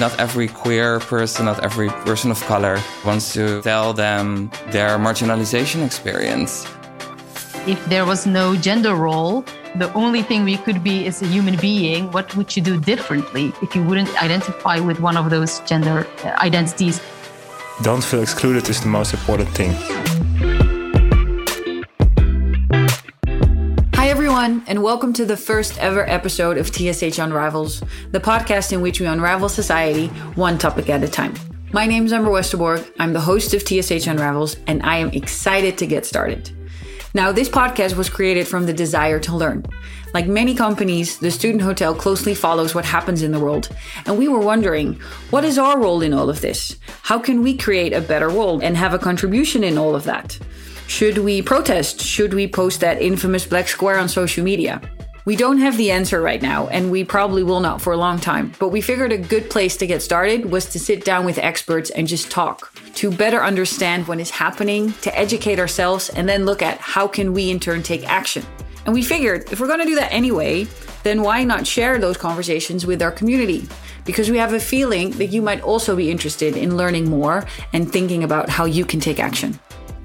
Not every queer person, not every person of color wants to tell them their marginalization experience. If there was no gender role, the only thing we could be is a human being, what would you do differently if you wouldn't identify with one of those gender uh, identities? Don't feel excluded is the most important thing. Everyone, and welcome to the first ever episode of TSH Unravels, the podcast in which we unravel society one topic at a time. My name is Amber Westerborg. I'm the host of TSH Unravels, and I am excited to get started. Now, this podcast was created from the desire to learn. Like many companies, the Student Hotel closely follows what happens in the world. And we were wondering, what is our role in all of this? How can we create a better world and have a contribution in all of that? Should we protest? Should we post that infamous black square on social media? We don't have the answer right now, and we probably will not for a long time. But we figured a good place to get started was to sit down with experts and just talk to better understand what is happening, to educate ourselves, and then look at how can we in turn take action. And we figured if we're going to do that anyway, then why not share those conversations with our community? Because we have a feeling that you might also be interested in learning more and thinking about how you can take action.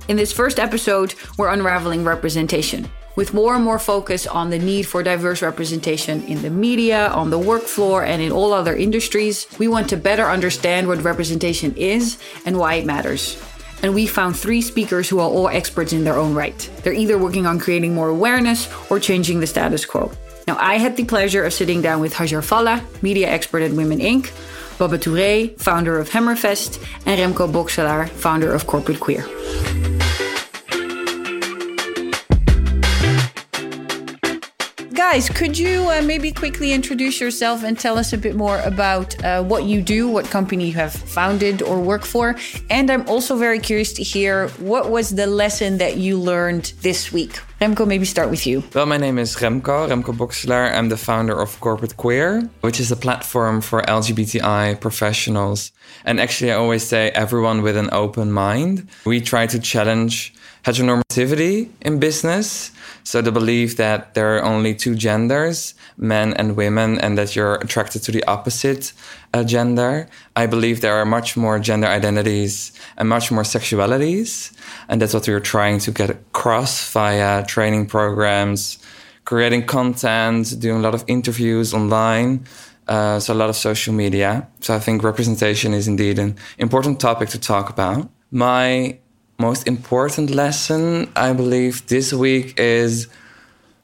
In this first episode, we're unraveling representation with more and more focus on the need for diverse representation in the media, on the work floor, and in all other industries, we want to better understand what representation is and why it matters. And we found three speakers who are all experts in their own right. They're either working on creating more awareness or changing the status quo. Now, I had the pleasure of sitting down with Hajar Fallah, media expert at Women Inc., Baba Touré, founder of Hammerfest, and Remco Boxelaar, founder of Corporate Queer. Guys, could you uh, maybe quickly introduce yourself and tell us a bit more about uh, what you do, what company you have founded or work for? And I'm also very curious to hear what was the lesson that you learned this week. Remco, maybe start with you. Well, my name is Remco, Remco Boxelaar. I'm the founder of Corporate Queer, which is a platform for LGBTI professionals. And actually, I always say everyone with an open mind. We try to challenge heteronormativity in business. So the belief that there are only two genders, men and women, and that you're attracted to the opposite uh, gender. I believe there are much more gender identities and much more sexualities. And that's what we're trying to get across via training programs, creating content, doing a lot of interviews online. Uh, so a lot of social media. So I think representation is indeed an important topic to talk about. My most important lesson, I believe, this week is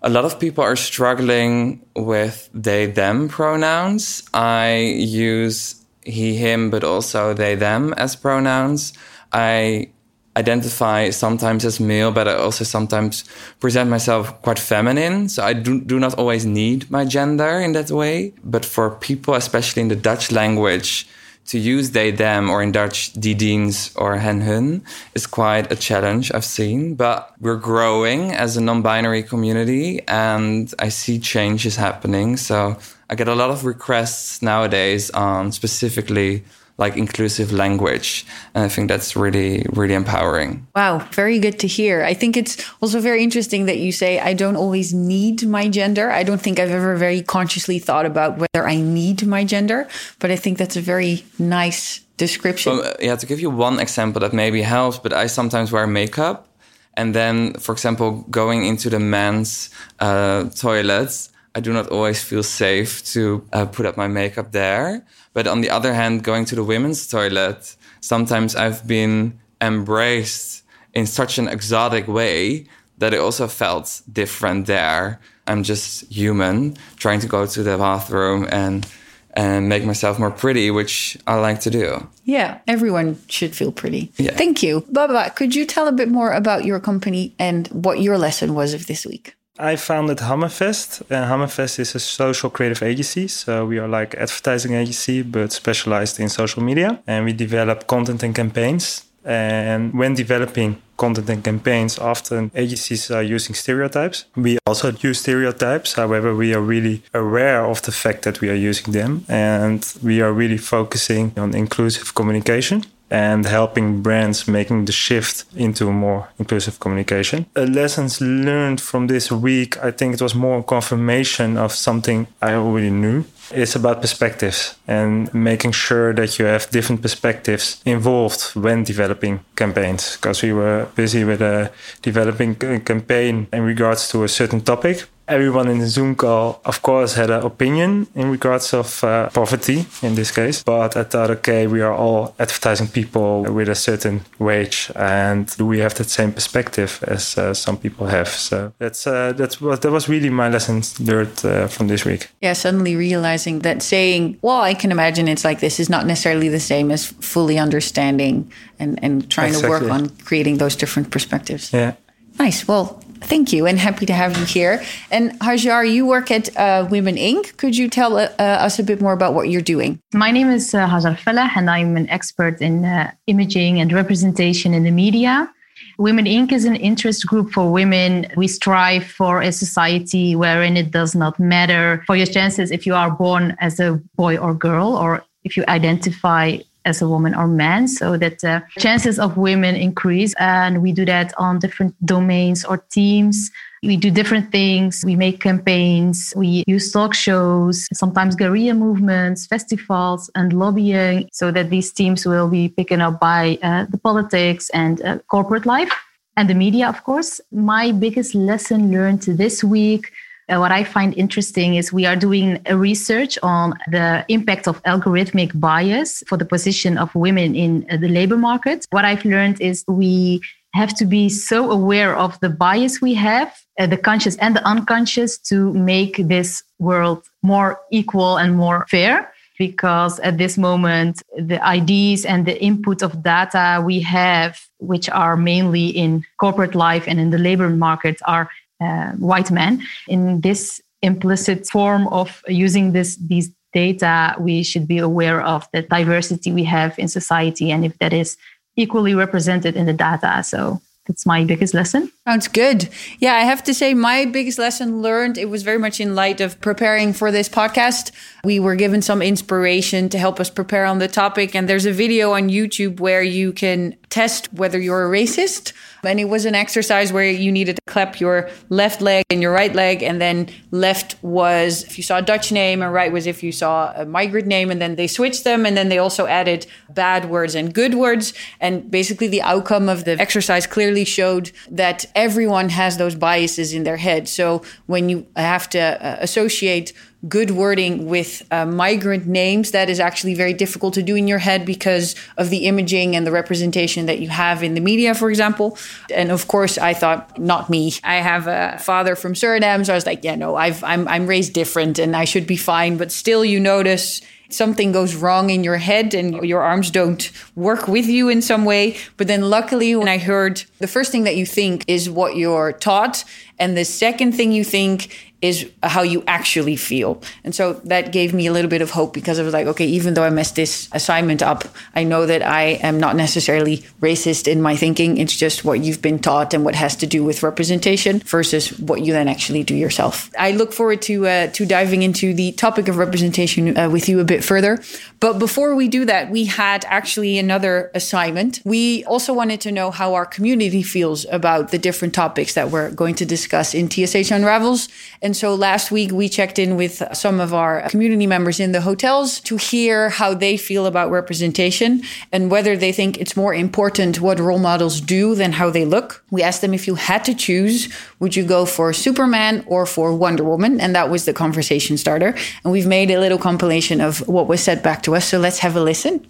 a lot of people are struggling with they them pronouns. I use he him, but also they them as pronouns. I identify sometimes as male, but I also sometimes present myself quite feminine. So I do, do not always need my gender in that way. But for people, especially in the Dutch language, to use they them or in Dutch die diens or hen hun is quite a challenge I've seen. But we're growing as a non-binary community and I see changes happening. So I get a lot of requests nowadays on specifically like inclusive language. And I think that's really, really empowering. Wow, very good to hear. I think it's also very interesting that you say, I don't always need my gender. I don't think I've ever very consciously thought about whether I need my gender, but I think that's a very nice description. Yeah, to give you one example that maybe helps, but I sometimes wear makeup. And then, for example, going into the men's uh, toilets, I do not always feel safe to uh, put up my makeup there. But on the other hand, going to the women's toilet, sometimes I've been embraced in such an exotic way that it also felt different there. I'm just human trying to go to the bathroom and and make myself more pretty, which I like to do. Yeah, everyone should feel pretty. Yeah. Thank you. Baba, could you tell a bit more about your company and what your lesson was of this week? I founded Hammerfest. Uh, Hammerfest is a social creative agency. So we are like advertising agency, but specialized in social media. And we develop content and campaigns. And when developing content and campaigns, often agencies are using stereotypes. We also use stereotypes. However, we are really aware of the fact that we are using them. And we are really focusing on inclusive communication. And helping brands making the shift into more inclusive communication. Uh, lessons learned from this week, I think it was more confirmation of something I already knew. It's about perspectives and making sure that you have different perspectives involved when developing campaigns. Because we were busy with a developing a campaign in regards to a certain topic, everyone in the Zoom call, of course, had an opinion in regards of uh, poverty in this case. But I thought, okay, we are all advertising people with a certain wage, and do we have that same perspective as uh, some people have? So that's uh, that's what that was really my lesson learned uh, from this week. Yeah, suddenly realizing that saying, "Well, I can imagine it's like this," is not necessarily the same as fully understanding and and trying exactly. to work on creating those different perspectives. Yeah. Nice. Well, Thank you, and happy to have you here. And Hajar, you work at uh, Women Inc. Could you tell uh, us a bit more about what you're doing? My name is uh, Hajar Fallah, and I'm an expert in uh, imaging and representation in the media. Women Inc. is an interest group for women. We strive for a society wherein it does not matter for your chances if you are born as a boy or girl, or if you identify as a woman or man so that uh, chances of women increase. And we do that on different domains or teams. We do different things. We make campaigns. We use talk shows sometimes guerrilla movements festivals and lobbying so that these teams will be picking up by uh, the politics and uh, corporate life and the media of course. My biggest lesson learned this week uh, what I find interesting is we are doing a research on the impact of algorithmic bias for the position of women in uh, the labor market. What I've learned is we have to be so aware of the bias we have, uh, the conscious and the unconscious, to make this world more equal and more fair. Because at this moment, the IDs and the input of data we have, which are mainly in corporate life and in the labor market, are uh, white men. In this implicit form of using this these data, we should be aware of the diversity we have in society and if that is equally represented in the data. So that's my biggest lesson. Sounds good. Yeah, I have to say, my biggest lesson learned, it was very much in light of preparing for this podcast. We were given some inspiration to help us prepare on the topic. And there's a video on YouTube where you can test whether you're a racist. And it was an exercise where you needed to clap your left leg and your right leg. And then left was if you saw a Dutch name, and right was if you saw a migrant name. And then they switched them. And then they also added bad words and good words. And basically, the outcome of the exercise clearly showed that everyone has those biases in their head. So when you have to uh, associate good wording with uh, migrant names, that is actually very difficult to do in your head because of the imaging and the representation that you have in the media, for example. And of course, I thought, not me. I have a father from Suriname, so I was like, yeah, no, I've, I'm I'm raised different, and I should be fine. But still, you notice something goes wrong in your head and your arms don't work with you in some way. But then luckily, when I heard the first thing that you think is what you're taught, and the second thing you think is how you actually feel. And so that gave me a little bit of hope because I was like, okay, even though I messed this assignment up, I know that I am not necessarily racist in my thinking. It's just what you've been taught and what has to do with representation versus what you then actually do yourself. I look forward to uh, to diving into the topic of representation uh, with you a bit further. But before we do that, we had actually another assignment. We also wanted to know how our community feels about the different topics that we're going to discuss in TSH Unravels. And and so last week we checked in with some of our community members in the hotels to hear how they feel about representation and whether they think it's more important what role models do than how they look. We asked them if you had to choose, would you go for Superman or for Wonder Woman? And that was the conversation starter. And we've made a little compilation of what was said back to us. So let's have a listen.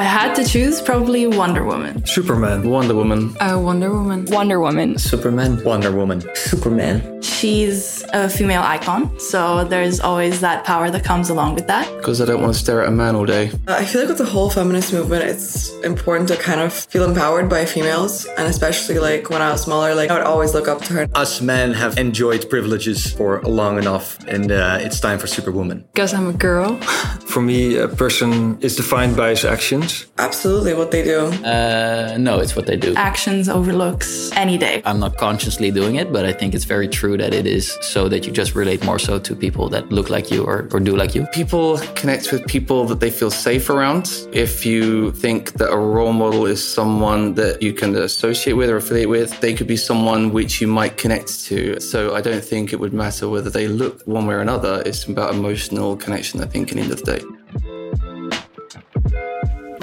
If I had to choose, probably Wonder Woman. Superman. Wonder Woman. Uh, Wonder Woman. Wonder Woman. Superman. Wonder Woman. Superman. She's a female icon, so there's always that power that comes along with that. Because I don't want to stare at a man all day. Uh, I feel like with the whole feminist movement, it's important to kind of feel empowered by females, and especially like when I was smaller, like I would always look up to her. Us men have enjoyed privileges for long enough, and uh, it's time for Superwoman. Because I'm a girl. for me, a person is defined by his actions important? Absolutely, what they do. Uh, no, it's what they do. Actions over looks any day. I'm not consciously doing it, but I think it's very true that it is so that you just relate more so to people that look like you or, or do like you. People connect with people that they feel safe around. If you think that a role model is someone that you can associate with or affiliate with, they could be someone which you might connect to. So I don't think it would matter whether they look one way or another. It's about emotional connection, I think, in the end of the day.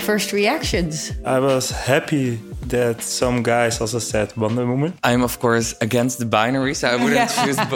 First reactions. I was happy that some guys also said Wonder Woman. I'm of course against the binary, so I wouldn't choose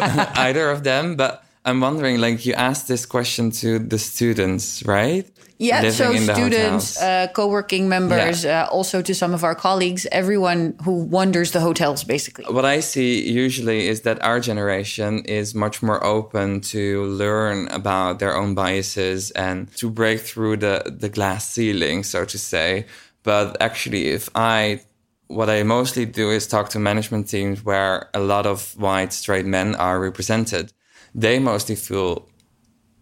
either of them. But I'm wondering, like, you asked this question to the students, right? Yeah, Living so students, uh, co-working members, uh, also to some of our colleagues, everyone who wonders the hotels, basically. What I see usually is that our generation is much more open to learn about their own biases and to break through the, the glass ceiling, so to say. But actually, if I, what I mostly do is talk to management teams where a lot of white straight men are represented. They mostly feel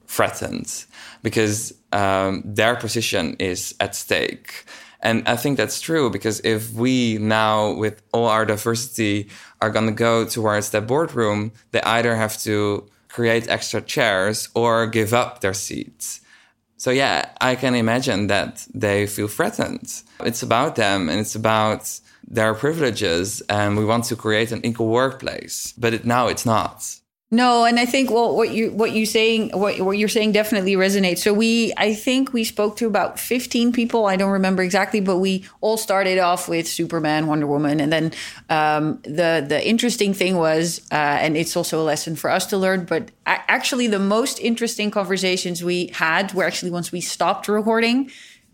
threatened because um, their position is at stake. And I think that's true because if we now, with all our diversity, are going to go towards that boardroom, they either have to create extra chairs or give up their seats. So, yeah, I can imagine that they feel threatened. It's about them and it's about their privileges, and we want to create an equal workplace. But it, now it's not. No, and I think well, what you what you saying what what you're saying definitely resonates. So we, I think we spoke to about 15 people. I don't remember exactly, but we all started off with Superman, Wonder Woman, and then um, the the interesting thing was, uh, and it's also a lesson for us to learn. But actually, the most interesting conversations we had were actually once we stopped recording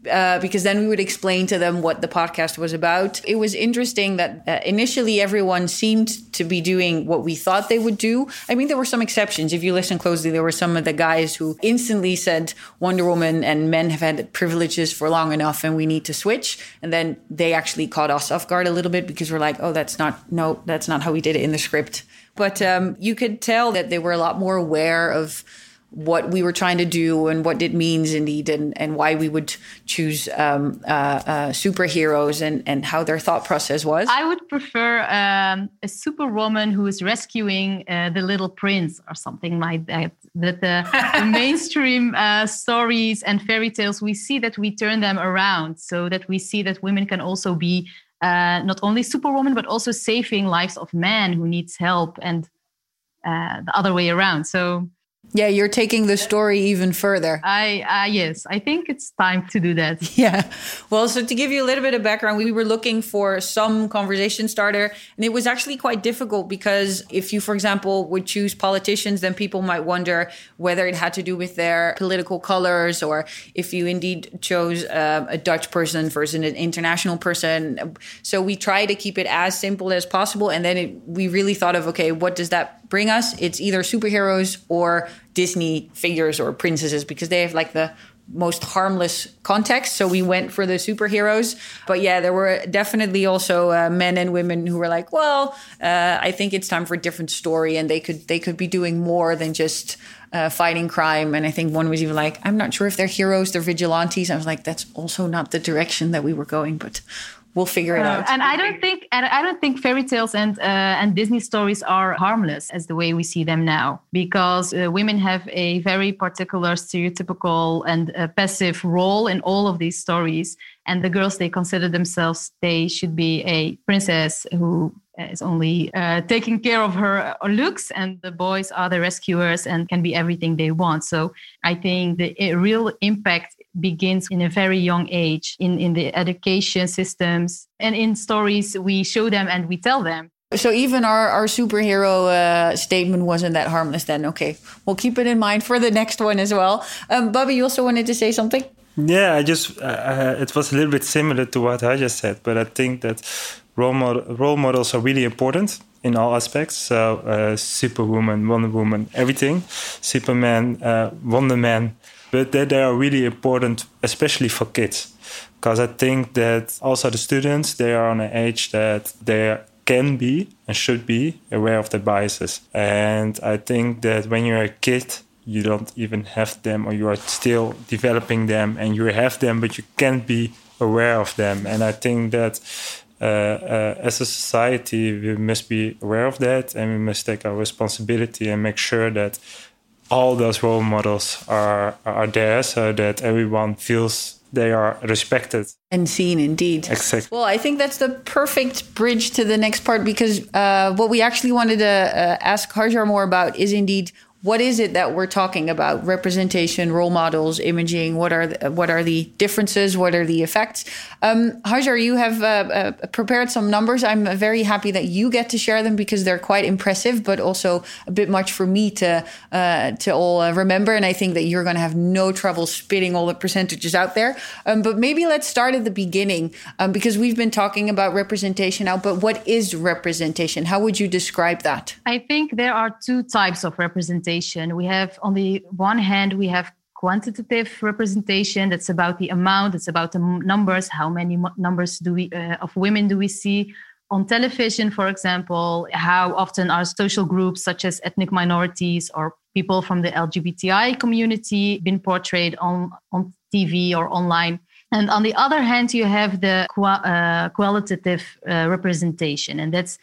uh, because then we would explain to them what the podcast was about. It was interesting that uh, initially everyone seemed to be doing what we thought they would do. I mean, there were some exceptions. If you listen closely, there were some of the guys who instantly said Wonder Woman and men have had privileges for long enough and we need to switch. And then they actually caught us off guard a little bit because we're like, oh, that's not, no, that's not how we did it in the script. But um, you could tell that they were a lot more aware of what we were trying to do and what it means indeed and, and why we would choose um, uh, uh, superheroes and, and how their thought process was. I would prefer um, a superwoman who is rescuing uh, the little prince or something like that. That the, the mainstream uh, stories and fairy tales, we see that we turn them around so that we see that women can also be uh, not only superwoman, but also saving lives of men who needs help and uh, the other way around. So yeah, you're taking the story even further. I uh, yes, I think it's time to do that. Yeah. Well, so to give you a little bit of background, we were looking for some conversation starter, and it was actually quite difficult because if you, for example, would choose politicians, then people might wonder whether it had to do with their political colors, or if you indeed chose uh, a Dutch person versus an international person. So we try to keep it as simple as possible, and then it, we really thought of okay, what does that bring us? It's either superheroes or Disney figures or princesses because they have like the most harmless context. So we went for the superheroes. But yeah, there were definitely also uh, men and women who were like, well, uh, I think it's time for a different story, and they could they could be doing more than just. Uh, fighting crime, and I think one was even like, "I'm not sure if they're heroes, they're vigilantes." I was like, "That's also not the direction that we were going," but we'll figure it out. And I don't think, and I don't think fairy tales and uh, and Disney stories are harmless as the way we see them now, because uh, women have a very particular, stereotypical, and uh, passive role in all of these stories. And the girls, they consider themselves they should be a princess who is only uh, taking care of her looks, and the boys are the rescuers and can be everything they want. So I think the uh, real impact begins in a very young age in, in the education systems. And in stories we show them and we tell them. So even our, our superhero uh, statement wasn't that harmless then. Okay. We'll keep it in mind for the next one as well. Um, Baba you also wanted to say something? Yeah i just uh, it was a little bit similar to what i just said but i think that role, model, role models are really important in all aspects. So, uh, Superwoman, Wonder Woman, everything, Superman, uh, Wonder Man, but that they are really important, especially for kids, because I think that also the students they are on an age that they can be and should be aware of their biases, and I think that when you're a kid. You don't even have them, or you are still developing them, and you have them, but you can't be aware of them. And I think that uh, uh, as a society, we must be aware of that and we must take our responsibility and make sure that all those role models are, are there so that everyone feels they are respected. And seen indeed. Exactly. Well i think that's the perfect bridge to the next part because uh, what we actually wanted to uh, ask Hajar more about is indeed what is it that we're talking about? Representation role models imaging what are the, what are the differences? What are the effects? Um, Hajar, you have uh, uh, prepared some numbers. I'm very happy that you get to share them because they're quite impressive but also a bit much for me to uh, to all uh, remember and i think that you're going to have no trouble spitting all the percentages out there. Um, but maybe let's start at the beginning um, because we've been talking about representation now but what is representation? How would you describe that? I think there are two types of representation representation. We have, on the one hand, we have quantitative representation. That's about the amount. It's about the numbers. How many numbers do we uh, of women do we see on television, for example? How often are social groups such as ethnic minorities or people from the LGBTI community been portrayed on on TV or online? And on the other hand, you have the uh, qualitative uh, representation, and that's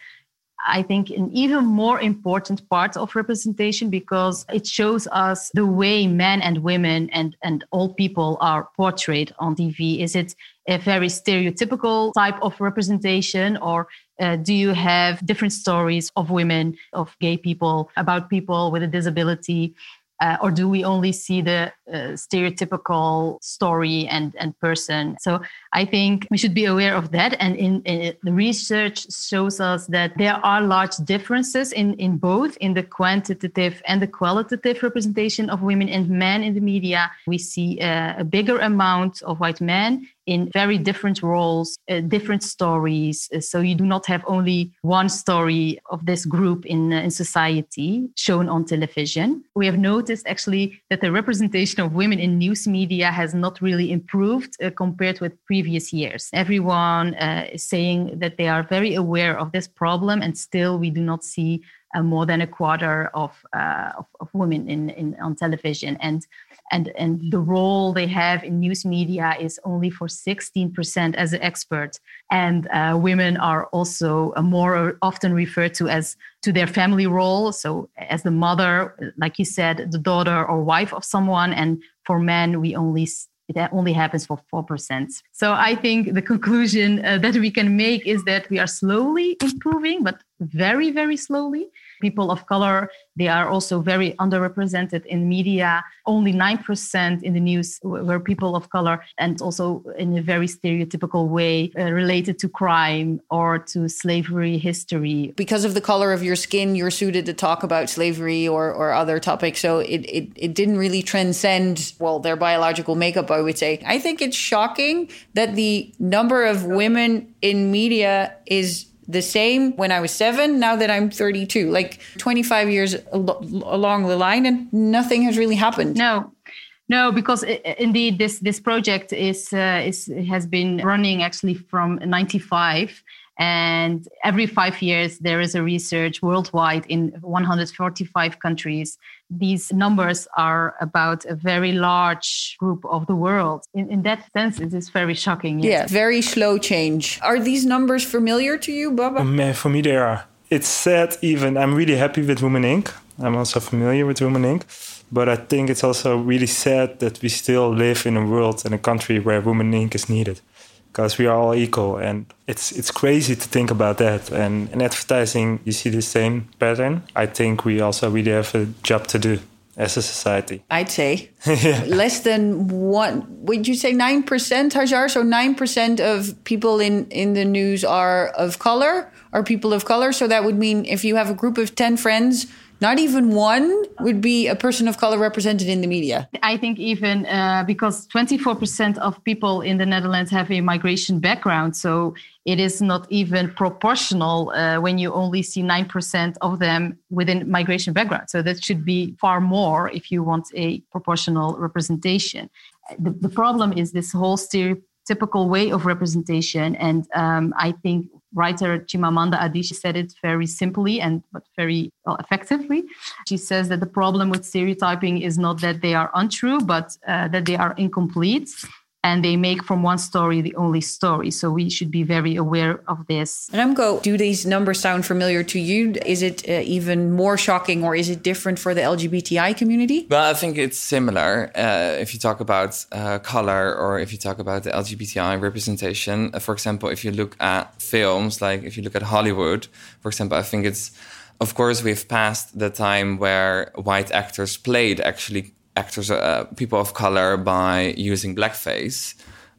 I think, an even more important part of representation because it shows us the way men and women and, and all people are portrayed on TV. Is it a very stereotypical type of representation, or uh, do you have different stories of women, of gay people, about people with a disability? Uh, or do we only see the uh, stereotypical story and, and person? So I think we should be aware of that. And in, in, the research shows us that there are large differences in, in both in the quantitative and the qualitative representation of women and men in the media. We see uh, a bigger amount of white men in very different roles, uh, different stories. Uh, so you do not have only one story of this group in, uh, in society shown on television. We have noticed actually that the representation of women in news media has not really improved uh, compared with previous years. Everyone uh, is saying that they are very aware of this problem, and still we do not see uh, more than a quarter of, of, of women in, in on television. And and, and the role they have in news media is only for 16% as an expert. And uh, women are also more often referred to as to their family role. So as the mother, like you said, the daughter or wife of someone. And for men, we only it only happens for 4%. So I think the conclusion uh, that we can make is that we are slowly improving, but very, very slowly people of color. They are also very underrepresented in media. Only 9% in the news were people of color and also in a very stereotypical way uh, related to crime or to slavery history. Because of the color of your skin you're suited to talk about slavery or, or other topics. So it, it, it didn't really transcend well their biological makeup i would say. I think it's shocking that the number of women in media is the same when I was seven, now that I'm 32, like 25 years al- along the line, and nothing has really happened. No. No, because it, indeed this this project is uh, is has been running actually from '95, and every five years, there is a research worldwide in 145 countries. These numbers are about a very large group of the world. In, in that sense, it is very shocking. Yes. Yeah, very slow change. Are these numbers familiar to you, Baba? Um, for me, they are. It's sad, even. I'm really happy with Women Inc. I'm also familiar with Women Inc. But I think it's also really sad that we still live in a world and a country where Women Inc. is needed because we are all equal and it's it's crazy to think about that. And in advertising you see the same pattern. I think we also really have a job to do as a society. I'd say yeah. less than one would you say 9% hajar? So 9% of people in in the news are of color are people of color. So that would mean if you have a group of 10 friends not even one would be a person of color represented in the media. I think even uh, because 24% of people in the Netherlands have a migration background. So it is not even proportional uh, when you only see 9% of them within migration background. So that should be far more if you want a proportional representation. The, the problem is this whole stereotypical way of representation. And um, I think writer Chimamanda Adichie said it very simply and but very effectively. She says that the problem with stereotyping is not that they are untrue, but uh, that they are incomplete. And they make from one story the only story. So we should be very aware of this. Remco, do these numbers sound familiar to you? Is it uh, even more shocking or is it different for the LGBTI community? Well, I think it's similar. Uh, if you talk about uh, color or if you talk about the LGBTI representation, uh, for example, if you look at films, like if you look at Hollywood, for example, I think it's, of course, we've passed the time where white actors played actually actors, uh, people of color, by using blackface.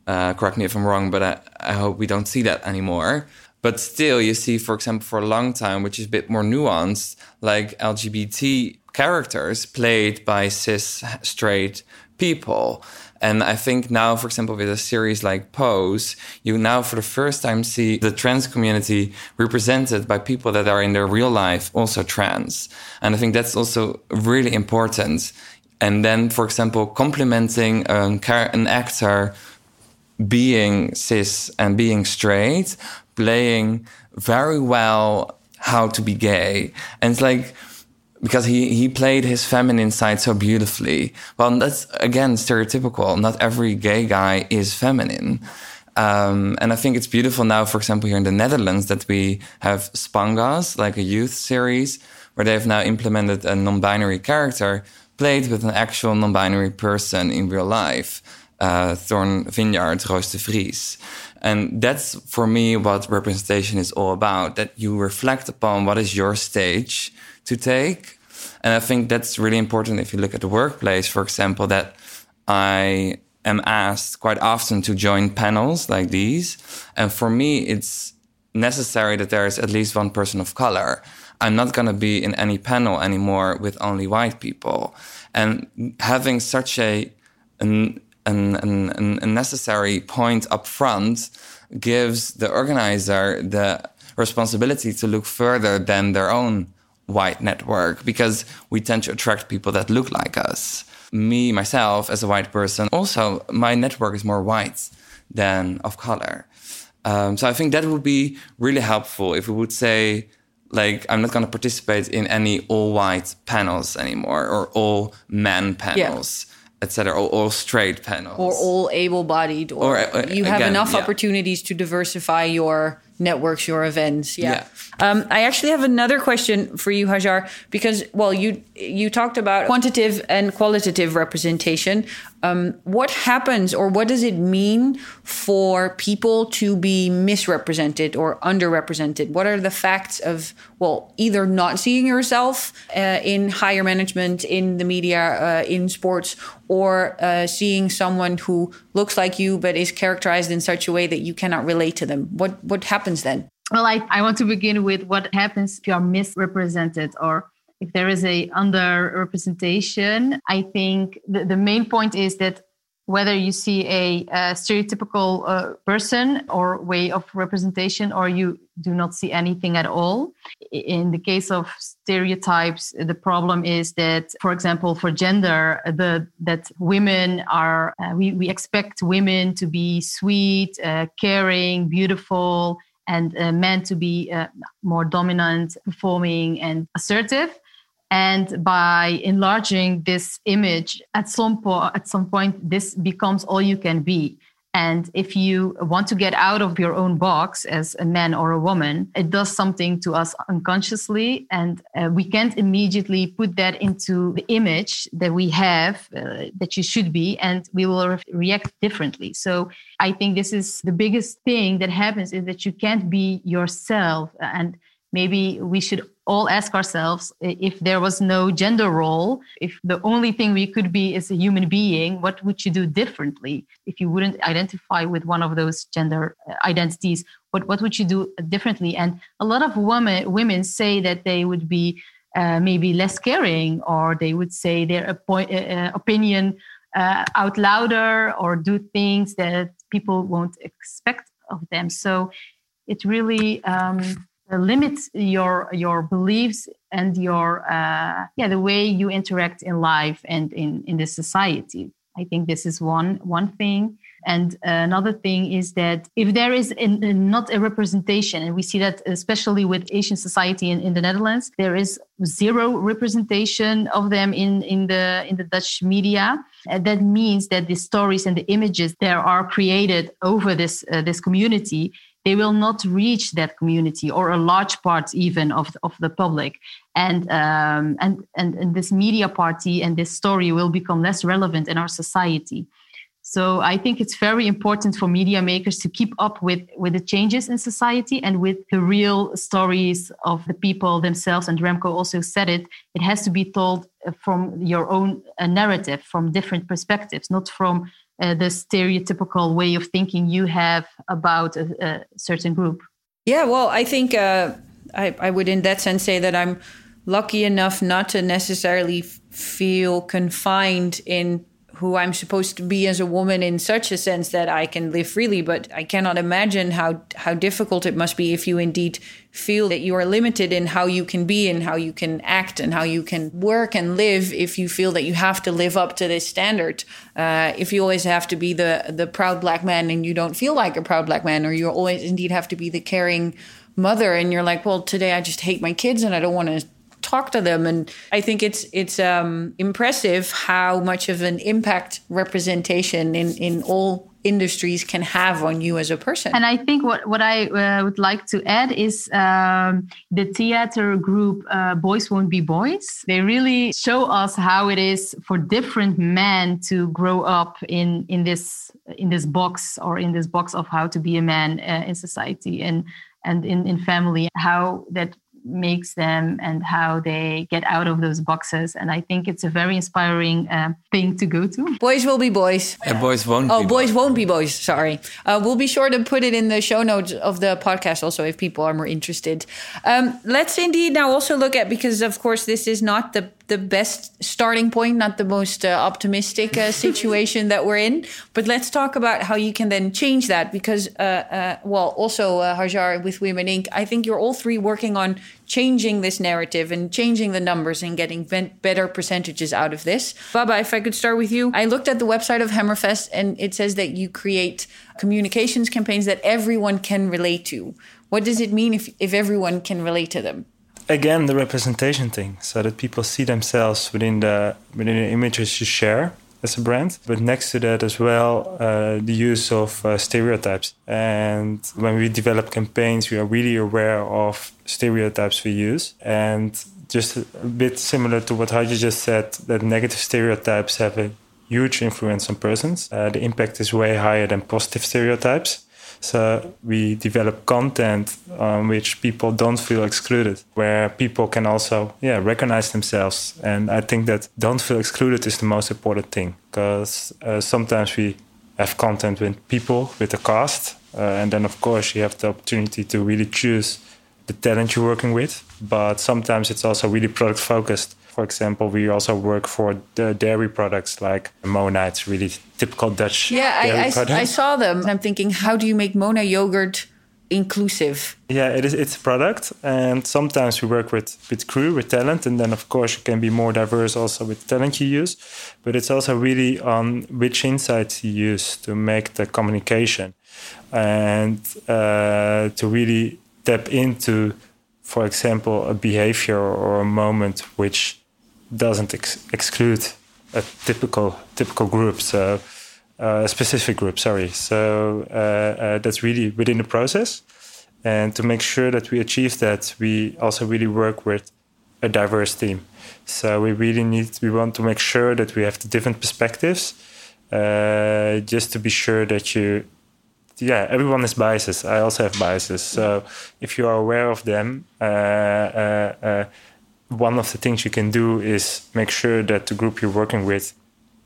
Uh, correct me if I'm wrong, but I, I, hope we don't see that anymore. But still, you see, for example, for a long time, which is a bit more nuanced, like LGBT characters played by cis straight people. And I think now, for example, with a series like Pose, you now for the first time see the trans community represented by people that are in their real life also trans. And I think that's also really important and then, for example, complementing an, an actor being cis and being straight, playing very well how to be gay. And it's like, because he, he played his feminine side so beautifully. Well, that's again stereotypical. Not every gay guy is feminine. Um, and I think it's beautiful now, for example, here in the Netherlands, that we have Spangas, like a youth series, where they've now implemented a non binary character played with an actual non-binary person in real life, uh, Thorn Vineyard, Roos de Vries. And that's for me what representation is all about, that you reflect upon what is your stage to take. And I think that's really important if you look at the workplace, for example, that I am asked quite often to join panels like these. And for me, it's necessary that there is at least one person of color I'm not going to be in any panel anymore with only white people. And having such a, an, an, an, a necessary point up front gives the organizer the responsibility to look further than their own white network because we tend to attract people that look like us. Me, myself, as a white person, also, my network is more white than of color. Um, so I think that would be really helpful if we would say, like I'm not going to participate in any all white panels anymore or all men panels. Yeah. Etc. Or all straight panels, or all able-bodied, or, or uh, you have again, enough yeah. opportunities to diversify your networks, your events. Yeah. yeah. Um, I actually have another question for you, Hajar, because well, you you talked about quantitative and qualitative representation. Um, what happens, or what does it mean for people to be misrepresented or underrepresented? What are the facts of well, either not seeing yourself uh, in higher management, in the media, uh, in sports, or uh, seeing someone who looks like you but is characterized in such a way that you cannot relate to them? What what happens then? Well, I, I want to begin with what happens if you are misrepresented or if there is a underrepresentation. I think the, the main point is that whether you see a, a stereotypical uh, person or way of representation or you do not see anything at all. In the case of stereotypes, the problem is that, for example, for gender, the that women are uh, we, we expect women to be sweet, uh, caring, beautiful, and uh, men to be uh, more dominant, performing, and assertive. And by enlarging this image, at some po- at some point, this becomes all you can be. And if you want to get out of your own box as a man or a woman, it does something to us unconsciously. And uh, we can't immediately put that into the image that we have uh, that you should be, and we will re- react differently. So I think this is the biggest thing that happens is that you can't be yourself. And maybe we should all ask ourselves if there was no gender role, if the only thing we could be is a human being, what would you do differently? If you wouldn't identify with one of those gender uh, identities, what, what would you do differently? And a lot of women, women say that they would be uh, maybe less caring or they would say their uh, uh, opinion uh, out louder or do things that people won't expect of them. So it really um, limits your your beliefs and your uh, yeah the way you interact in life and in in the society i think this is one one thing And another thing is that if there is in, in not a representation, and we see that especially with Asian society in, in the Netherlands, there is zero representation of them in, in the in the Dutch media. And that means that the stories and the images that are created over this uh, this community they will not reach that community or a large part even of, of the public. And, um, and and and this media party and this story will become less relevant in our society. So i think it's very important for media makers to keep up with with the changes in society and with the real stories of the people themselves. And remco also said it it has to be told from your own uh, narrative from different perspectives not from uh, the stereotypical way of thinking you have about a, a certain group. Yeah, well, I think uh, I, I would, in that sense, say that I'm lucky enough not to necessarily feel confined in who I'm supposed to be as a woman in such a sense that I can live freely. But I cannot imagine how how difficult it must be if you indeed feel that you are limited in how you can be and how you can act and how you can work and live. If you feel that you have to live up to this standard, uh, if you always have to be the the proud black man and you don't feel like a proud black man, or you always indeed have to be the caring mother and you're like well today i just hate my kids and i don't want to talk to them. And I think it's it's um, impressive how much of an impact representation in in all industries can have on you as a person. And I think what, what I uh, would like to add is um, the theater group uh, Boys Won't Be Boys. They really show us how it is for different men to grow up in, in this in this box or in this box of how to be a man uh, in society and and in, in family, how that makes them and how they get out of those boxes. And I think it's a very inspiring uh, thing to go to. Boys will be boys. And boys won't. Oh, boys, boys, won't be boys. Sorry. Uh, we'll be sure to put it in the show notes of the podcast also if people are more interested. Um, let's indeed now also look at because of course this is not the the best starting point, not the most uh, optimistic uh, situation that we're in. But let's talk about how you can then change that because, uh, uh well, also uh, Hajar with Women Inc. I think you're all three working on changing this narrative and changing the numbers and getting better percentages out of this. Baba, if I could start with you, I looked at the website of Hammerfest and it says that you create communications campaigns that everyone can relate to. What does it mean if, if everyone can relate to them? Again the representation thing so that people see themselves within the within the images you share as a brand but next to that as well uh, the use of uh, stereotypes. And when we develop campaigns we are really aware of stereotypes we use. And just a bit similar to what Haji just said that negative stereotypes have a huge influence on persons. Uh, the impact is way higher than positive stereotypes so we develop content on which people don't feel excluded, where people can also yeah recognize themselves. And I think that don't feel excluded is the most important thing because uh, sometimes we have content with people with a cast, uh, and then of course you have the opportunity to really choose the talent you're working with. But sometimes it's also really product focused for example, we also work for the dairy products like Mona. It's really typical Dutch. Yeah, I, I, I, saw them. I'm thinking, how do you make Mona yogurt inclusive? Yeah, it is. It's a product, and sometimes we work with with crew, with talent, and then of course you can be more diverse also with talent you use. But it's also really on which insights you use to make the communication, and uh, to really tap into, for example, a behavior or a moment which doesn't ex- exclude a typical typical group, so uh, a specific group. Sorry, so uh, uh, that's really within the process, and to make sure that we achieve that, we also really work with a diverse team. So we really need we want to make sure that we have the different perspectives, uh, just to be sure that you yeah, everyone has biases. I also have biases. So if you are aware of them, uh, uh, uh, one of the things you can do is make sure that the group you're working with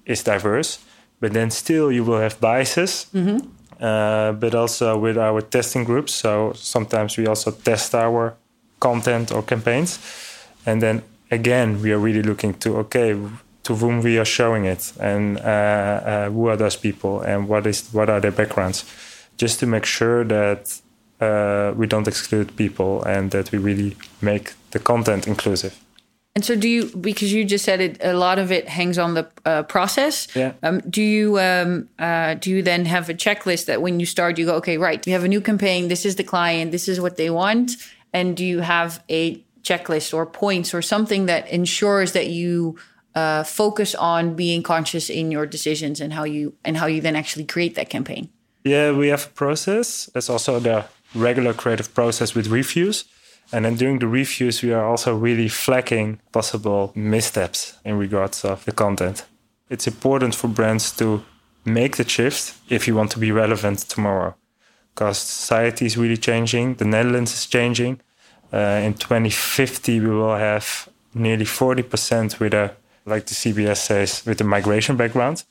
is diverse, but then still you will have biases. Mm-hmm. Uh, but also with our testing groups. So sometimes we also test our content or campaigns. And then again, we are really looking to okay, to whom we are showing it and uh, uh, who are those people and what is what are their backgrounds, just to make sure that uh, we don't exclude people and that we really make the content inclusive. And so, do you because you just said it, a lot of it hangs on the uh, process. Yeah. Um, do you um, uh, do you then have a checklist that when you start, you go, okay, right, we have a new campaign. This is the client. This is what they want. And do you have a checklist or points or something that ensures that you uh, focus on being conscious in your decisions and how you and how you then actually create that campaign? Yeah, we have a process. There's also the regular creative process with reviews. And then during the reviews, we are also really flagging possible missteps in regards of the content. It's important for brands to make the shift if you want to be relevant tomorrow, because society is really changing. The Netherlands is changing. Uh, in 2050, we will have nearly 40% with a, like the CBS says, with a migration background.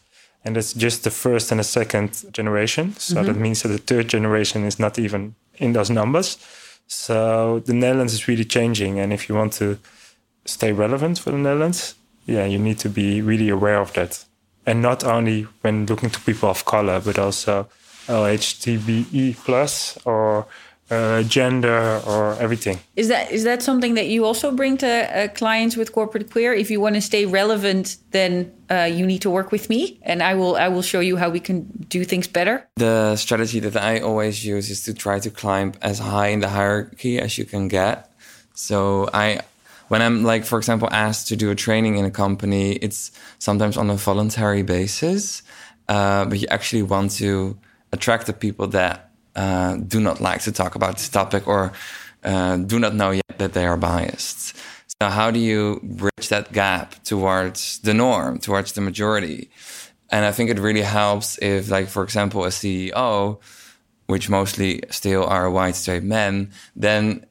And that's just the first and the second generation. So mm-hmm. that means that the third generation is not even in those numbers. So the Netherlands is really changing, and if you want to stay relevant for the Netherlands, yeah, you need to be really aware of that, and not only when looking to people of color, but also LHTBE plus or uh, gender or everything. Is that is that something that you also bring to uh, clients with corporate queer? If you want to stay relevant, then uh, you need to work with me, and I will I will show you how we can do things better. The strategy that I always use is to try to climb as high in the hierarchy as you can get. So I. When I'm like, for example, asked to do a training in a company, it's sometimes on a voluntary basis, uh, but you actually want to attract the people that uh, do not like to talk about this topic or uh, do not know yet that they are biased. So, how do you bridge that gap towards the norm, towards the majority? And I think it really helps if, like, for example, a CEO, which mostly still are white straight men, then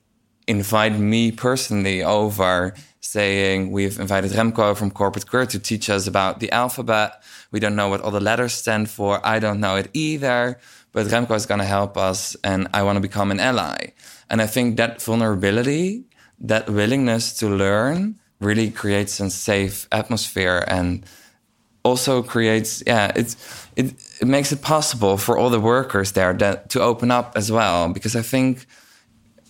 invite me personally over saying, We've invited Remco from Corporate Queer to teach us about the alphabet. We don't know what all the letters stand for. I don't know it either but Remco is going to help us and I want to become an ally. And I think that vulnerability, that willingness to learn really creates a safe atmosphere and also creates, yeah, it's, it, it makes it possible for all the workers there that, to open up as well. Because I think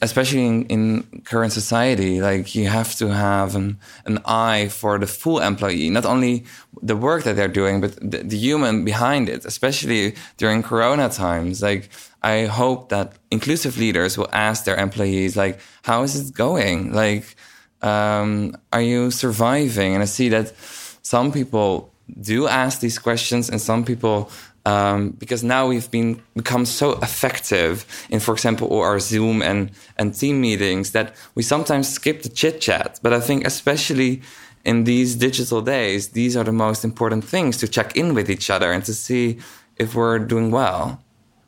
especially in, in current society, like you have to have an, an eye for the full employee, not only the work that they're doing, but the, the human behind it, especially during Corona times. Like, I hope that inclusive leaders will ask their employees, like, how is it going? Like, um, are you surviving? And I see that some people do ask these questions and some people um, because now we've been become so effective in, for example, our Zoom and and team meetings that we sometimes skip the chit chat. But I think especially in these digital days, these are the most important things to check in with each other and to see if we're doing well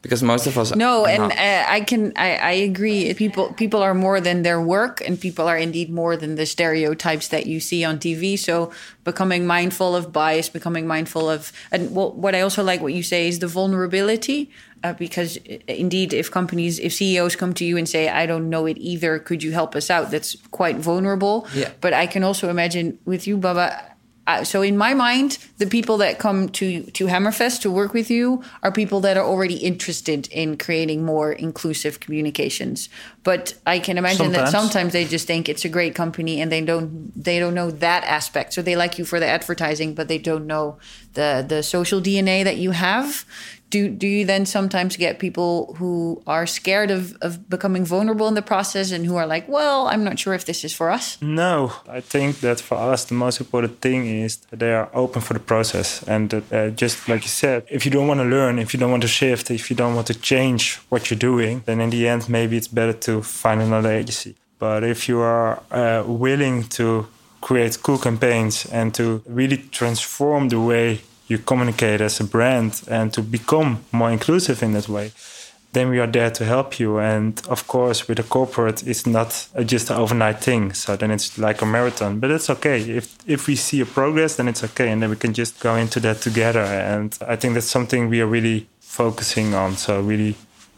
because most of us no and uh, i can I, I agree. People people are more than their work and people are indeed more than the stereotypes that you see on tv so becoming mindful of bias becoming mindful of and what, what i also like what you say is the vulnerability uh, because uh, indeed if companies if ceos come to you and say i don't know it either. Could you help us out? That's quite vulnerable. Yeah. but i can also imagine with you baba uh, so in my mind, the people that come to to Hammerfest to work with you are people that are already interested in creating more inclusive communications. But I can imagine sometimes. that sometimes they just think it's a great company and they don't they don't know that aspect. So they like you for the advertising, but they don't know the the social DNA that you have do do you then sometimes get people who are scared of, of becoming vulnerable in the process and who are like well i'm not sure if this is for us no. I think that for us the most important thing is that they are open for the process and that, uh, just like you said if you don't want to learn if you don't want to shift if you don't want to change what you're doing then in the end maybe it's better to find another agency. But if you are uh, willing to create cool campaigns and to really transform the way you communicate as a brand and to become more inclusive in that way, then we are there to help you. And of course, with a corporate, it's not just an overnight thing. So then it's like a marathon, but it's okay. If if we see a progress, then it's okay, and then we can just go into that together. And I think that's something we are really focusing on. So really,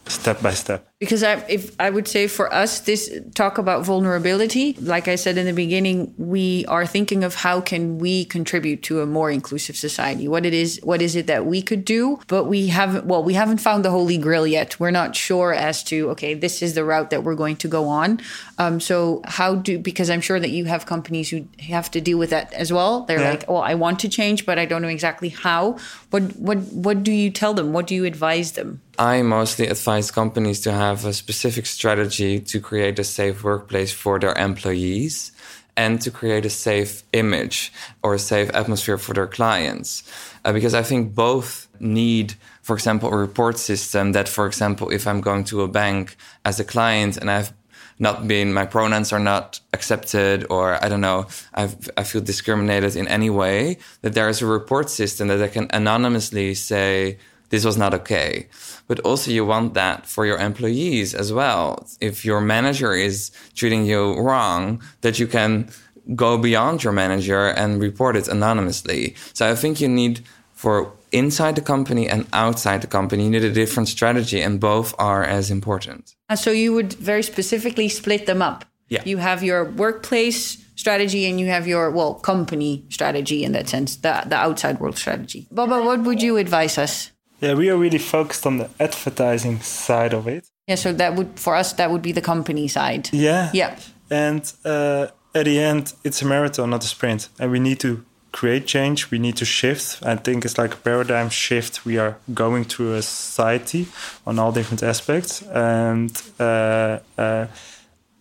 step by step. Because I, if I would say for us, this talk about vulnerability, like I said in the beginning, we are thinking of how can we contribute to a more inclusive society. What it is, what is it that we could do? But we haven't. Well, we haven't found the holy grail yet. We're not sure as to okay, this is the route that we're going to go on. Um, so how do? Because I'm sure that you have companies who have to deal with that as well. They're yeah. like, well, I want to change, but I don't know exactly how. What what what do you tell them? What do you advise them? I mostly advise companies to have a specific strategy to create a safe workplace for their employees and to create a safe image or a safe atmosphere for their clients. Uh, because I think both need, for example, a report system that, for example, if I'm going to a bank as a client and I've not been, my pronouns are not accepted, or I don't know, I've, I feel discriminated in any way, that there is a report system that I can anonymously say, this was not okay. But also you want that for your employees as well. If your manager is treating you wrong, that you can go beyond your manager and report it anonymously. So I think you need for inside the company and outside the company, you need a different strategy and both are as important. And So you would very specifically split them up. Yeah. You have your workplace strategy and you have your well company strategy in that sense the the outside world strategy baba what would you advise us yeah, we are really focused on the advertising side of it. Yeah, so that would for us that would be the company side. Yeah. Yeah. And uh, at the end, it's a marathon, not a sprint, and we need to create change. We need to shift. I think it's like a paradigm shift. We are going through a society on all different aspects, and uh, uh,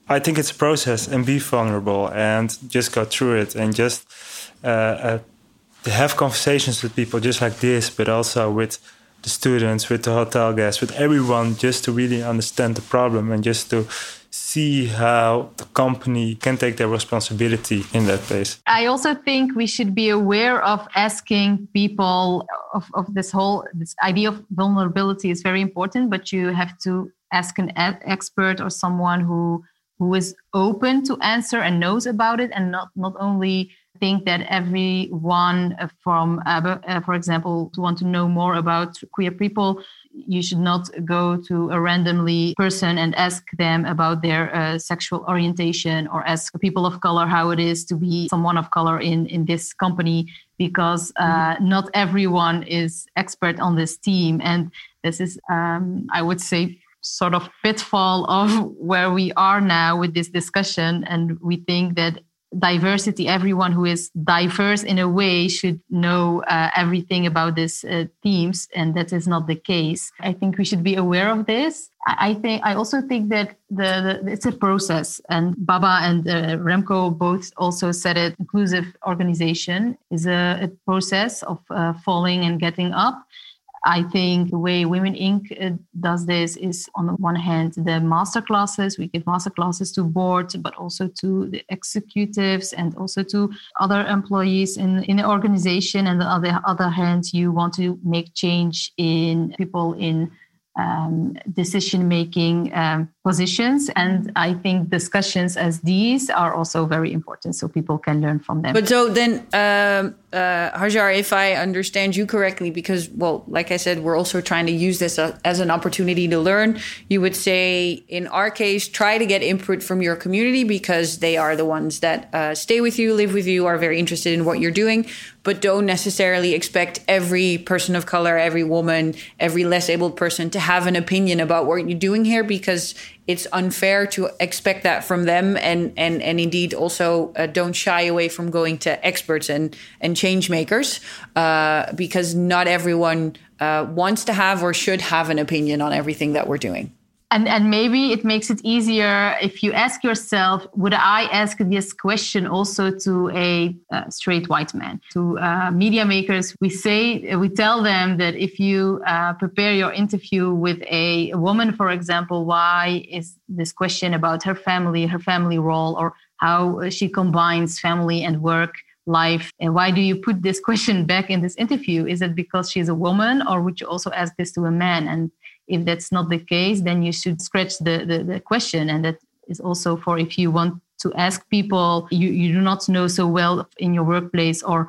I think it's a process. And be vulnerable and just go through it, and just uh, uh, have conversations with people just like this, but also with the students, with the hotel guests, with everyone, just to really understand the problem and just to see how the company can take their responsibility in that place. I also think we should be aware of asking people of, of this whole this idea of vulnerability is very important, but you have to ask an expert or someone who who is open to answer and knows about it and not not only think that everyone from, uh, uh, for example, to want to know more about queer people, you should not go to a randomly person and ask them about their uh, sexual orientation or ask people of color how it is to be someone of color in, in this company because uh, mm-hmm. not everyone is expert on this team. And this is, um, I would say, sort of pitfall of where we are now with this discussion. And we think that diversity. Everyone who is diverse in a way should know uh, everything about these uh, themes and that is not the case. I think we should be aware of this. I, think i also think that the, the it's a process and baba and uh, remco both also said it. Inclusive organization is a, a process of uh, falling and getting up I think the way Women Inc. Uh, does this is on the one hand the master classes. We give master classes to boards, but also to the executives and also to other employees in, in the organization. And on the other hand, you want to make change in people in um, decision making um, positions. And I think discussions as these are also very important so people can learn from them. But so then, um, uh, Hajar, if I understand you correctly, because, well, like I said, we're also trying to use this uh, as an opportunity to learn, you would say, in our case, try to get input from your community because they are the ones that uh, stay with you, live with you, are very interested in what you're doing but don't necessarily expect every person of color, every woman, every less able person to have an opinion about what you're doing here because it's unfair to expect that from them and and and indeed also uh, don't shy away from going to experts and and change makers uh, because not everyone uh, wants to have or should have an opinion on everything that we're doing and and maybe it makes it easier if you ask yourself would i ask this question also to a uh, straight white man? To uh, media makers we say we tell them that if you uh, prepare your interview with a, a woman for example why is this question about her family her family role or how she combines family and work life? And why do you put this question back in this interview? Is it because she's a woman or would you also ask this to a man? And if that's not the case, then you should scratch the, the, the question. And that is also for if you want to ask people you, you do not know so well in your workplace or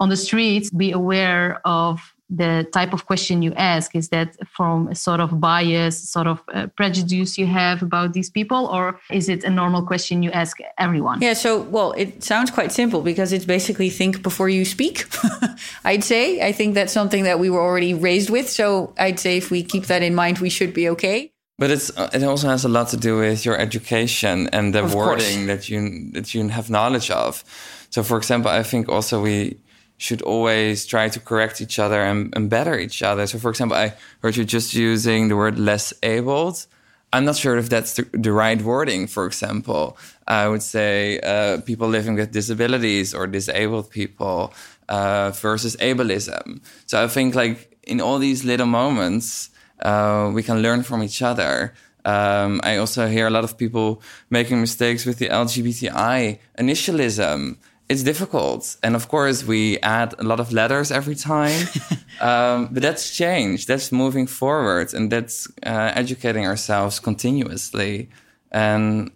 on the streets, be aware of the type of question you ask is that from a sort of bias sort of uh, prejudice you have about these people or is it a normal question you ask everyone yeah so well it sounds quite simple because it's basically think before you speak i'd say i think that's something that we were already raised with so i'd say if we keep that in mind we should be okay but it's uh, it also has a lot to do with your education and the of wording course. that you that you have knowledge of. So, for example, I think also we should always try to correct each other and, and better each other. So, for example, I heard you just using the word less abled. I'm not sure if that's the, the right wording. For example, I would say uh, people living with disabilities or disabled people uh, versus ableism. So I think like in all these little moments, uh, we can learn from each other. Um, I also hear a lot of people making mistakes with the LGBTI initialism it's difficult. And of course, we add a lot of letters every time. um, but that's change. That's moving forward. And that's uh, educating ourselves continuously. And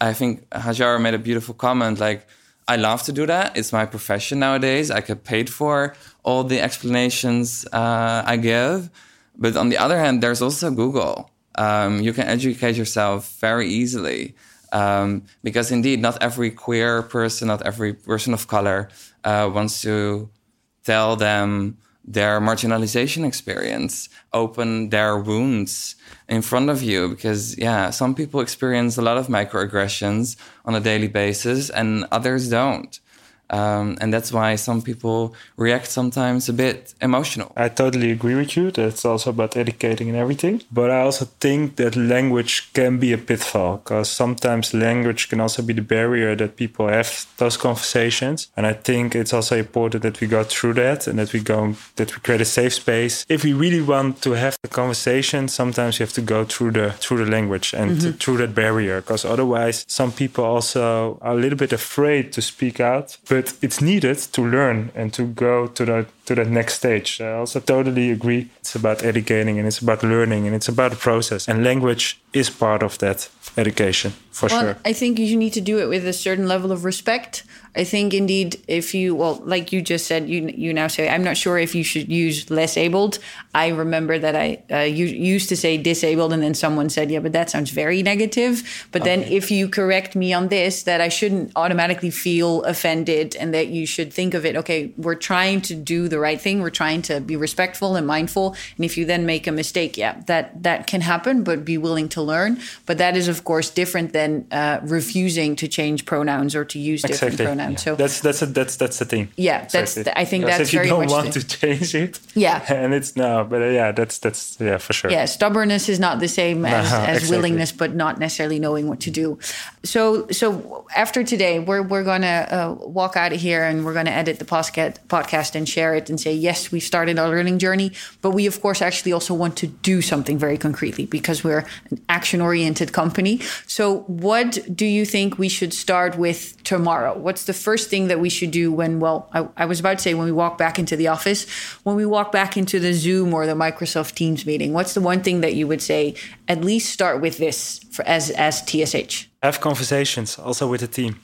I think Hajar made a beautiful comment like, I love to do that. It's my profession nowadays. I get paid for all the explanations uh, I give. But on the other hand, there's also Google. Um, you can educate yourself very easily. Um, because indeed, not every queer person, not every person of color uh, wants to tell them their marginalization experience, open their wounds in front of you. Because, yeah, some people experience a lot of microaggressions on a daily basis and others don't. Um, and that's why some people react sometimes a bit emotional. I totally agree with you. That's also about educating and everything. But I also think that language can be a pitfall because sometimes language can also be the barrier that people have those conversations. And I think it's also important that we go through that and that we go that we create a safe space. If we really want to have the conversation, sometimes you have to go through the through the language and mm-hmm. through that barrier because otherwise some people also are a little bit afraid to speak out. But but it's needed to learn and to go to the to that next stage. I also totally agree. It's about educating and it's about learning and it's about a process. And language is part of that education for well, sure. I think you need to do it with a certain level of respect. I think indeed, if you well, like you just said, you you now say, I'm not sure if you should use less abled. I remember that I uh, used to say disabled, and then someone said, yeah, but that sounds very negative. But okay. then if you correct me on this, that I shouldn't automatically feel offended, and that you should think of it. Okay, we're trying to do the right thing. We're trying to be respectful and mindful. And if you then make a mistake, yeah, that that can happen. But be willing to learn. But that is of course different than uh, refusing to change pronouns or to use exactly. different pronouns. Yeah. So that's that's a, that's that's the thing. Yeah, that's I think that's if you don't want the, to change it. Yeah, and it's no, but uh, yeah, that's that's yeah for sure. Yeah, stubbornness is not the same as, no, as exactly. willingness, but not necessarily knowing what to do. So so after today, we're we're gonna uh, walk out of here and we're gonna edit the podcast podcast and share it and say yes, we started our learning journey, but we of course actually also want to do something very concretely because we're an action oriented company. So what do you think we should start with tomorrow? What's the first thing that we should do when, well, I, I, was about to say when we walk back into the office, when we walk back into the Zoom or the Microsoft Teams meeting? What's the one thing that you would say, at least start with this for, as, as TSH? Have conversations also with the team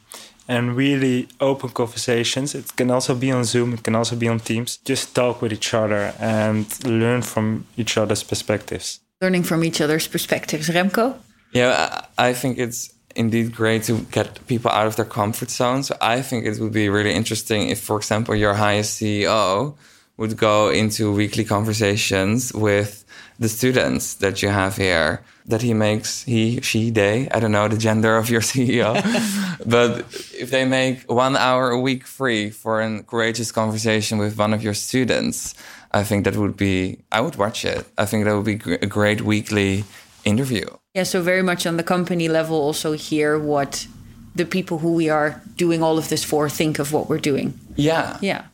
and really open conversations. It can also be on Zoom, it can also be on Teams. Just talk with each other and learn from each other's perspectives. Learning from each other's perspectives. Remco? Yeah, I think it's indeed great to get people out of their comfort zone. So I think it would be really interesting if, for example, your highest CEO would go into weekly conversations with the students that you have here that he makes he she they i don't know the gender of your ceo but if they make one hour a week free for a courageous conversation with one of your students i think that would be i would watch it i think that would be a great weekly interview yeah, so very much on the company level, also hear what the people who we are doing all of this for think of what we're doing. Yeah. Yeah.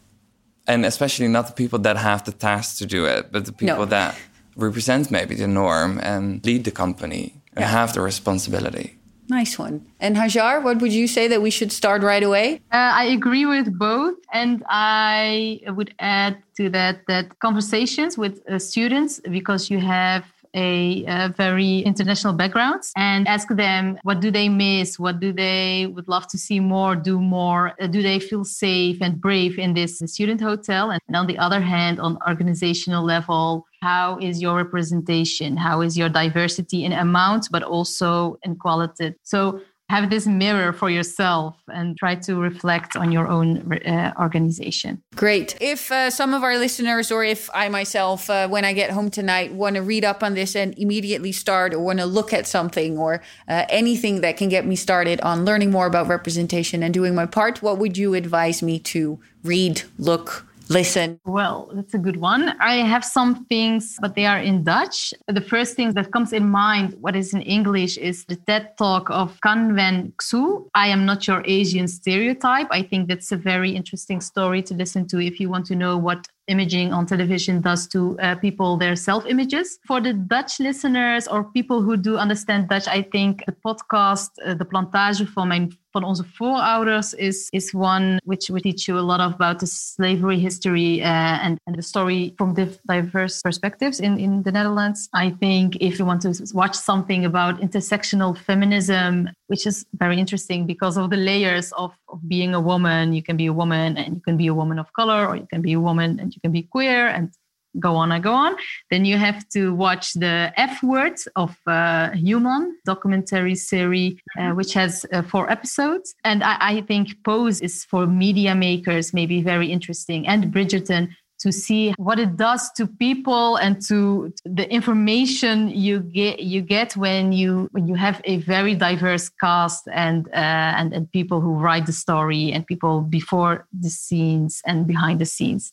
And especially not the people that have the task to do it, but the people no. that represent maybe the norm and lead the company and yeah. have the responsibility. Nice one. And Hajar, what would you say that we should start right away? Uh, I agree with both, and I would add to that that conversations with uh, students because you have a, a, very international background and ask them what do they miss what do they would love to see more do more uh, do they feel safe and brave in this student hotel and, and on the other hand on organizational level how is your representation how is your diversity in amount but also in quality so have this mirror for yourself and try to reflect on your own uh, organization. Great. If uh, some of our listeners, or if I myself, uh, when I get home tonight, want to read up on this and immediately start, or want to look at something, or uh, anything that can get me started on learning more about representation and doing my part, what would you advise me to read, look, listen? Well, that's a good one. I have some things, but they are in Dutch. The first thing that comes in mind, what is in English, is the TED talk of Canwen Xu. I am not your Asian stereotype. I think that's a very interesting story to listen to if you want to know what imaging on television does to uh, people their self images. For the Dutch listeners or people who do understand Dutch, I think the podcast, uh, The Plantage van mijn van onze voorouders is is one which will teach you a lot about the slavery history uh, and, and the story from diverse perspectives in, in the Netherlands. I think if you want to watch something about intersectional feminism, which is very interesting because of the layers of, of being a woman, you can be a woman and you can be a woman of color, or you can be a woman and you can be queer and go on and go on. Then you have to watch the F Word of uh, Human documentary series, uh, which has uh, four episodes. And I, I, think Pose is for media makers maybe very interesting, and Bridgerton to see what it does to people and to the information you get you get when you when you have a very diverse cast and uh, and and people who write the story and people before the scenes and behind the scenes.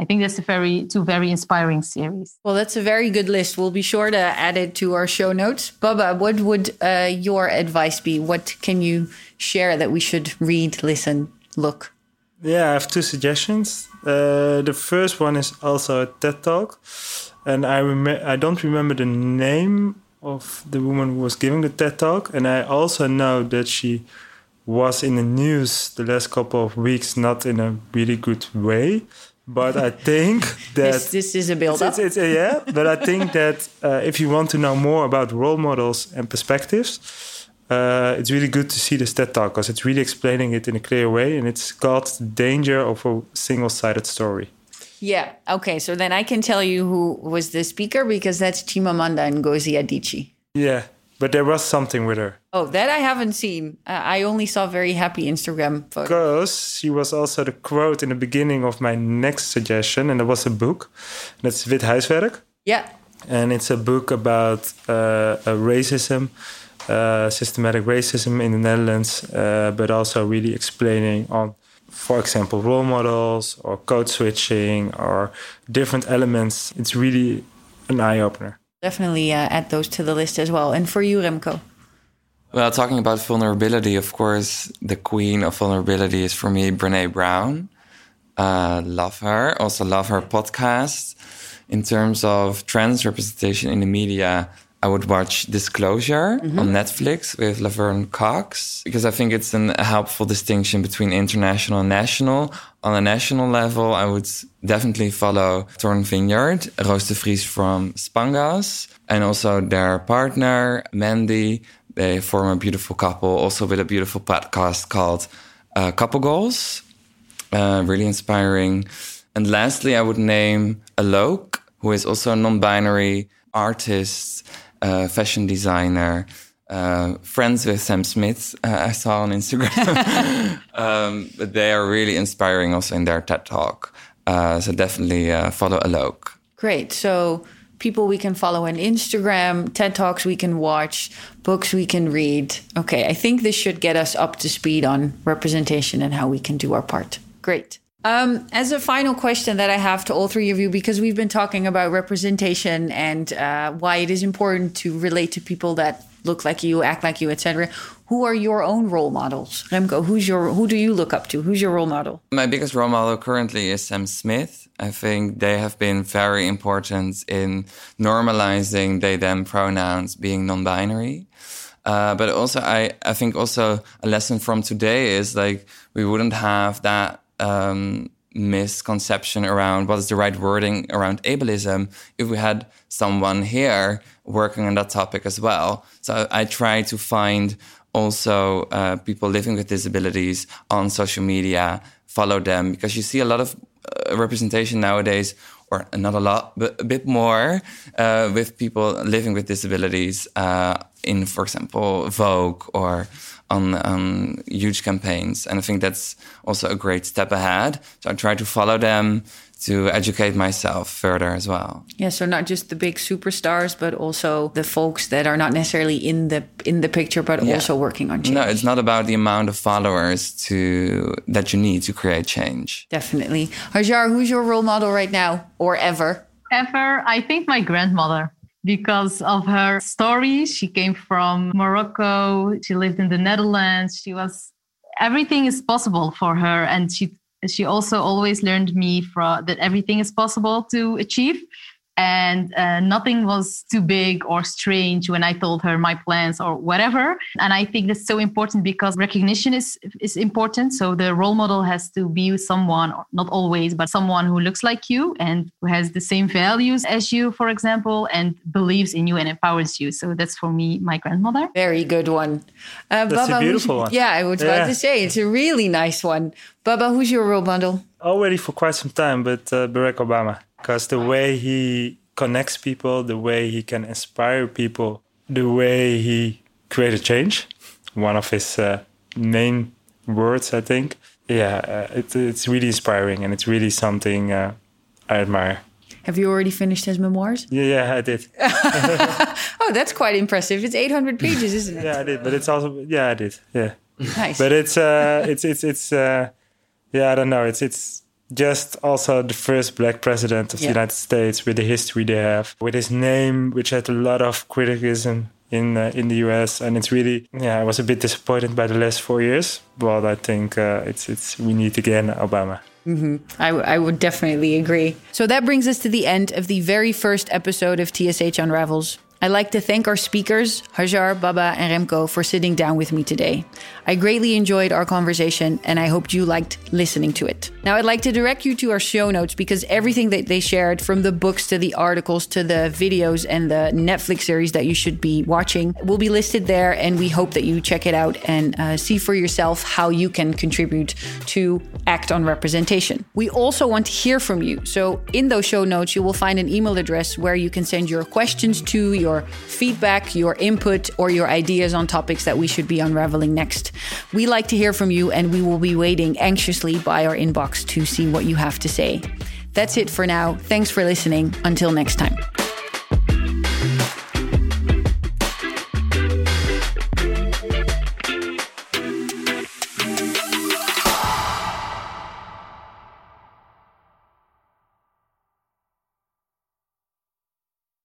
I think that's a very two very inspiring series. Well, that's a very good list. We'll be sure to add it to our show notes. Baba, what would uh, your advice be? What can you share that we should read, listen, look? Yeah, I have two suggestions. Uh, the first one is also a TED talk, and I rem- I don't remember the name of the woman who was giving the TED talk, and I also know that she was in the news the last couple of weeks, not in a really good way but I think that this, this is a build up. It's, it's, yeah, but I think that uh, if you want to know more about role models and perspectives, uh, it's really good to see this TED talk because it's really explaining it in a clear way, and it's called "The Danger of a Single-Sided Story." Yeah. Okay. So then I can tell you who was the speaker because that's Chimamanda Ngozi Adichie. Yeah, but there was something with her. Oh, that I haven't seen. Uh, I only saw very happy Instagram photos. Because she was also the quote in the beginning of my next suggestion, and it was a book. That's Wit Huiswerk. Yeah. And it's a book about uh, racism, uh, systematic racism in the Netherlands, uh, but also really explaining on, for example, role models or code switching or different elements. It's really an eye opener. Definitely uh, add those to the list as well. And for you, Remco? Well, talking about vulnerability, of course, the queen of vulnerability is for me Brene Brown. Uh, love her. Also, love her podcast. In terms of trans representation in the media, I would watch Disclosure mm-hmm. on Netflix with Laverne Cox because I think it's an, a helpful distinction between international and national. On a national level, I would definitely follow Thorn Vineyard, Roos de Vries from Spangas, and also their partner, Mandy. They form a beautiful couple, also with a beautiful podcast called uh, Couple Goals. Uh, really inspiring. And lastly, I would name Alok, who is also a non binary artist uh, fashion designer, uh, friends with Sam Smith, uh, I saw on Instagram. um, but they are really inspiring also in their TED Talk. Uh, so definitely uh, follow Alok. Great. So people we can follow on Instagram, TED Talks we can watch, books we can read. Okay, I think this should get us up to speed on representation and how we can do our part. Great. Um, as a final question that I have to all three of you, because we've been talking about representation and uh, why it is important to relate to people that look like you, act like you, etc. Who are your own role models, Remco? Who's your who do you look up to? Who's your role model? My biggest role model currently is Sam Smith. I think they have been very important in normalizing they them pronouns being non-binary. Uh, but also, I, I think also a lesson from today is like we wouldn't have that um, misconception around what is the right wording around ableism if we had someone here working on that topic as well. So I try to find also uh, people living with disabilities on social media, follow them because you see a lot of uh, representation nowadays, or not a lot, but a bit more uh, with people living with disabilities uh, in, for example, Vogue or on, on huge campaigns. And I think that's also a great step ahead. So I try to follow them to educate myself further as well. Yeah, so not just the big superstars, but also the folks that are not necessarily in the in the picture, but yeah. also working on change. No, it's not about the amount of followers to that you need to create change. Definitely. Hajar, who's your role model right now or ever? Ever, I think my grandmother because of her story. She came from Morocco. She lived in the Netherlands. She was everything is possible for her and she she also always learned me from that everything is possible to achieve and uh, nothing was too big or strange when I told her my plans or whatever. And I think that's so important because recognition is is important. So the role model has to be someone, not always, but someone who looks like you and who has the same values as you, for example, and believes in you and empowers you. So that's for me my grandmother. Very good one. Uh, that's Baba, a beautiful one. Yeah, I was yeah. about to say it's a really nice one. Baba, who's your role model? Already for quite some time, but uh, Barack Obama because the way he connects people, the way he can inspire people, the way he created change, one of his uh, main words, I think. Yeah, uh, it, it's really inspiring and it's really something uh, I admire. Have you already finished his memoirs? Yeah, yeah, I did. oh, that's quite impressive. It's 800 pages, isn't it? yeah, I did, but it's also yeah, I did. Yeah. Nice. But it's uh it's it's it's uh yeah, I don't know. It's it's just also the first black president of yeah. the United States with the history they have, with his name, which had a lot of criticism in uh, in the US, and it's really yeah. I was a bit disappointed by the last four years, but I think uh, it's it's we need again Obama. Mm-hmm. I, w- I would definitely agree. So that brings us to the end of the very first episode of TSH Unravels. I'd like to thank our speakers, Hajar, Baba, and Remco, for sitting down with me today. I greatly enjoyed our conversation and I hoped you liked listening to it. Now, I'd like to direct you to our show notes because everything that they shared, from the books to the articles to the videos and the Netflix series that you should be watching, will be listed there. And we hope that you check it out and uh, see for yourself how you can contribute to act on representation. We also want to hear from you. So, in those show notes, you will find an email address where you can send your questions to, your your feedback, your input, or your ideas on topics that we should be unraveling next. We like to hear from you, and we will be waiting anxiously by our inbox to see what you have to say. That's it for now. Thanks for listening. Until next time.